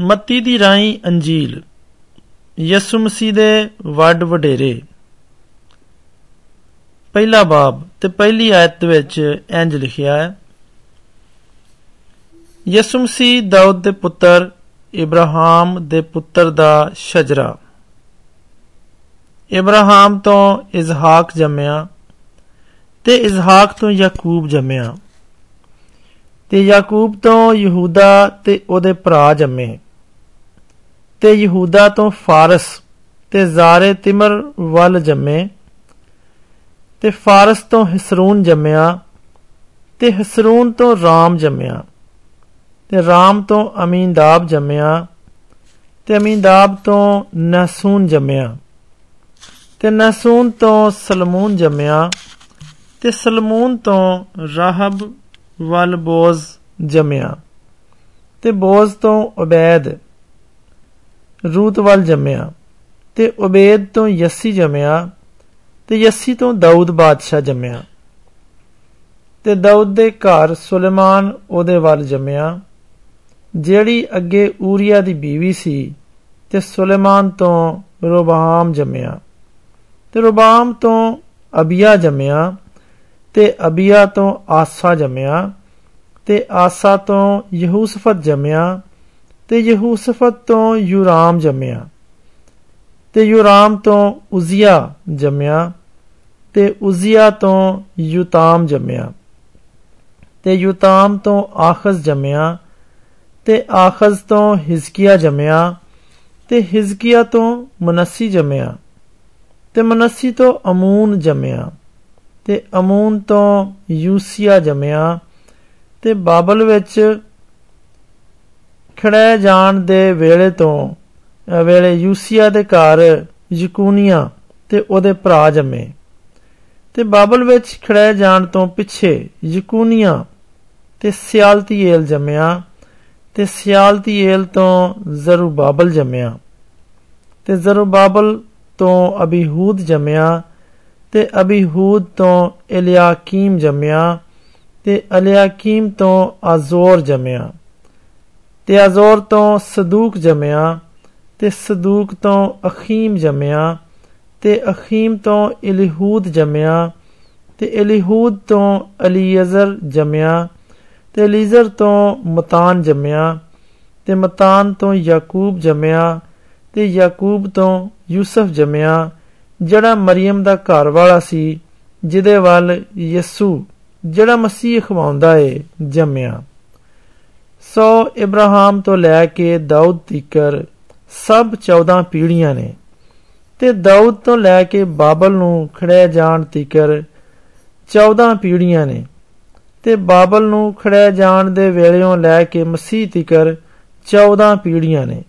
ਮੱਤੀ ਦੀ ਰਾਈ ਅੰਜੀਲ, ਯਿਸੂ ਮਸੀਹ ਦੇ ਵੱਡ ਵਡੇਰੇ। ਪਹਿਲਾ ਬਾਬ ਤੇ ਪਹਿਲੀ ਆਇਤ ਵਿੱਚ ਇੰਜ ਲਿਖਿਆ ਹੈ, ਯਿਸੂ ਮਸੀਹ ਦਾਊਦ ਦੇ ਪੁੱਤਰ, ਇਬਰਾਹਿਮ ਦੇ ਪੁੱਤਰ ਦਾ ਸ਼ਜਰਾ। ਇਬਰਾਹਿਮ ਤੋਂ ਇਜ਼ਹਾਕ ਜੰਮਿਆ ਤੇ ਇਜ਼ਹਾਕ ਤੋਂ ਯਾਕੂਬ ਜੰਮਿਆ। ਤੇ ਯਾਕੂਬ ਤੋਂ ਯਹੂਦਾ ਤੇ ਉਹਦੇ ਭਰਾ ਜੰਮੇ। ਤੇ ਯਹੂਦਾ ਤੋਂ ਫਾਰਸ ਤੇ ਜ਼ਾਰੇ ਤਿਮਰ ਵੱਲ ਜੰਮੇ ਤੇ ਫਾਰਸ ਤੋਂ ਹਸਰੂਨ ਜੰਮਿਆ ਤੇ ਹਸਰੂਨ ਤੋਂ ਰਾਮ ਜੰਮਿਆ ਤੇ ਰਾਮ ਤੋਂ ਅਮੀਨਦਾਬ ਜੰਮਿਆ ਤੇ ਅਮੀਨਦਾਬ ਤੋਂ ਨਸੂਨ ਜੰਮਿਆ ਤੇ ਨਸੂਨ ਤੋਂ ਸਲਮੂਨ ਜੰਮਿਆ ਤੇ ਸਲਮੂਨ ਤੋਂ ਰਾਹਬ ਵੱਲ ਬੋਜ਼ ਜੰਮਿਆ ਤੇ ਬੋਜ਼ ਤੋਂ ਉਬੈਦ ਰੂਤ ਵੱਲ ਜੰਮਿਆ ਤੇ ਉਬੈਦ ਤੋਂ ਯੱਸੀ ਜੰਮਿਆ ਤੇ ਯੱਸੀ ਤੋਂ ਦਾਊਦ ਬਾਦਸ਼ਾਹ ਜੰਮਿਆ। ਤੇ ਦਾਊਦ ਦੇ ਘਰ ਸੁਲੇਮਾਨ ਉਹਦੇ ਵੱਲ ਜੰਮਿਆ, ਜਿਹੜੀ ਅੱਗੇ ਊਰੀਆ ਦੀ ਬੀਵੀ ਸੀ ਤੇ ਸੁਲੇਮਾਨ ਤੋਂ ਰੋਬਾਮ ਜੰਮਿਆ। ਤੇ ਰੋਬਾਮ ਤੋਂ ਅਬੀਆ ਜੰਮਿਆ ਤੇ ਅਬੀਆ ਤੋਂ ਆਸਾ ਜੰਮਿਆ ਤੇ ਆਸਾ ਤੋਂ ਯਹੂਸਫਤ ਜੰਮਿਆ ਤੇ ਯਹੂਸਫਤ ਤੋਂ ਯੂਰਾਮ ਜੰਮਿਆ। ਤੇ ਯੂਰਾਮ ਤੋਂ ਉਜ਼ੀਆ ਜੰਮਿਆ ਤੇ ਉਜ਼ੀਆ ਤੋਂ ਯੂਤਾਮ ਜੰਮਿਆ। ਤੇ ਯੂਤਾਮ ਤੋਂ ਆਖਜ਼ ਜੰਮਿਆ ਤੇ ਆਖਜ਼ ਤੋਂ ਹਿਜ਼ਕੀਆ ਜੰਮਿਆ ਤੇ ਹਿਜ਼ਕੀਆ ਤੋਂ ਮਨਸੀ ਜੰਮਿਆ ਤੇ ਮਨਸੀ ਤੋਂ ਅਮੂਨ ਜੰਮਿਆ ਤੇ ਅਮੂਨ ਤੋਂ ਯੂਸੀਆ ਜੰਮਿਆ ਤੇ ਬਾਬਲ ਵਿੱਚ ਖੜੇ ਜਾਣ ਦੇ ਵੇਲੇ ਤੋਂ ਵੇਲੇ ਯੂਸੀਆ ਦੇ ਘਰ ਯਕੂਨੀਆ ਤੇ ਉਹਦੇ ਭਰਾ ਜੰਮੇ। ਤੇ ਬਾਬਲ ਵਿੱਚ ਖੜੇ ਜਾਣ ਤੋਂ ਪਿੱਛੇ ਯਕੂਨੀਆ ਤੇ ਸਿਆਲਤੀਏਲ ਜੰਮਿਆ ਤੇ ਸਿਆਲਤੀਏਲ ਤੋਂ ਜ਼ਰੂਬਾਬਲ ਜੰਮਿਆ ਤੇ ਜ਼ਰੂਬਾਬਲ ਤੋਂ ਅਬੀਹੂਦ ਜੰਮਿਆ ਤੇ ਅਬੀਹੂਦ ਤੋਂ ਇਲਿਆਕੀਮ ਜੰਮਿਆ ਤੇ ਅਲਿਆਕੀਮ ਤੋਂ ਆਜ਼ੋਰ ਜੰਮਿਆ। ਤੇ ਆਜ਼ੋਰ ਤੋਂ ਸਦੂਕ ਜੰਮਿਆ ਤੇ ਸਦੂਕ ਤੋਂ ਅਖੀਮ ਜੰਮਿਆ ਤੇ ਅਖੀਮ ਤੋਂ ਇਲੀਹੂਦ ਜੰਮਿਆ ਤੇ ਇਲੀਹੂਦ ਤੋਂ ਅਲੀਜ਼ਰ ਜੰਮਿਆ ਤੇ ਅਲੀਜ਼ਰ ਤੋਂ ਮਤਾਨ ਜੰਮਿਆ ਤੇ ਮਤਾਨ ਤੋਂ ਯਾਕੂਬ ਜੰਮਿਆ ਤੇ ਯਾਕੂਬ ਤੋਂ ਯੂਸਫ ਜੰਮਿਆ, ਜਿਹੜਾ ਮਰੀਮ ਦਾ ਘਰ ਵਾਲਾ ਸੀ, ਜਿਹਦੇ ਵੱਲ ਯਿਸੂ, ਜਿਹੜਾ ਮਸੀਹ ਖਵਾਉਂਦਾ ਏ, ਜੰਮਿਆ। ਸੋ ਇਬਰਾਹਿਮ ਤੋਂ ਲੈ ਕੇ ਦਾਊਦ ਤੀਕਰ ਸਭ 14 ਪੀੜ੍ਹੀਆਂ ਨੇ। ਤੇ ਦਾਊਦ ਤੋਂ ਲੈ ਕੇ ਬਾਬਲ ਨੂੰ ਖੜੇ ਜਾਣ ਤੀਕਰ 14 ਪੀੜ੍ਹੀਆਂ ਨੇ। ਤੇ ਬਾਬਲ ਨੂੰ ਖੜੇ ਜਾਣ ਦੇ ਵੇਲਿਓਂ ਲੈ ਕੇ ਮਸੀਹ ਤੀਕਰ 14 ਪੀੜ੍ਹੀਆਂ ਨੇ।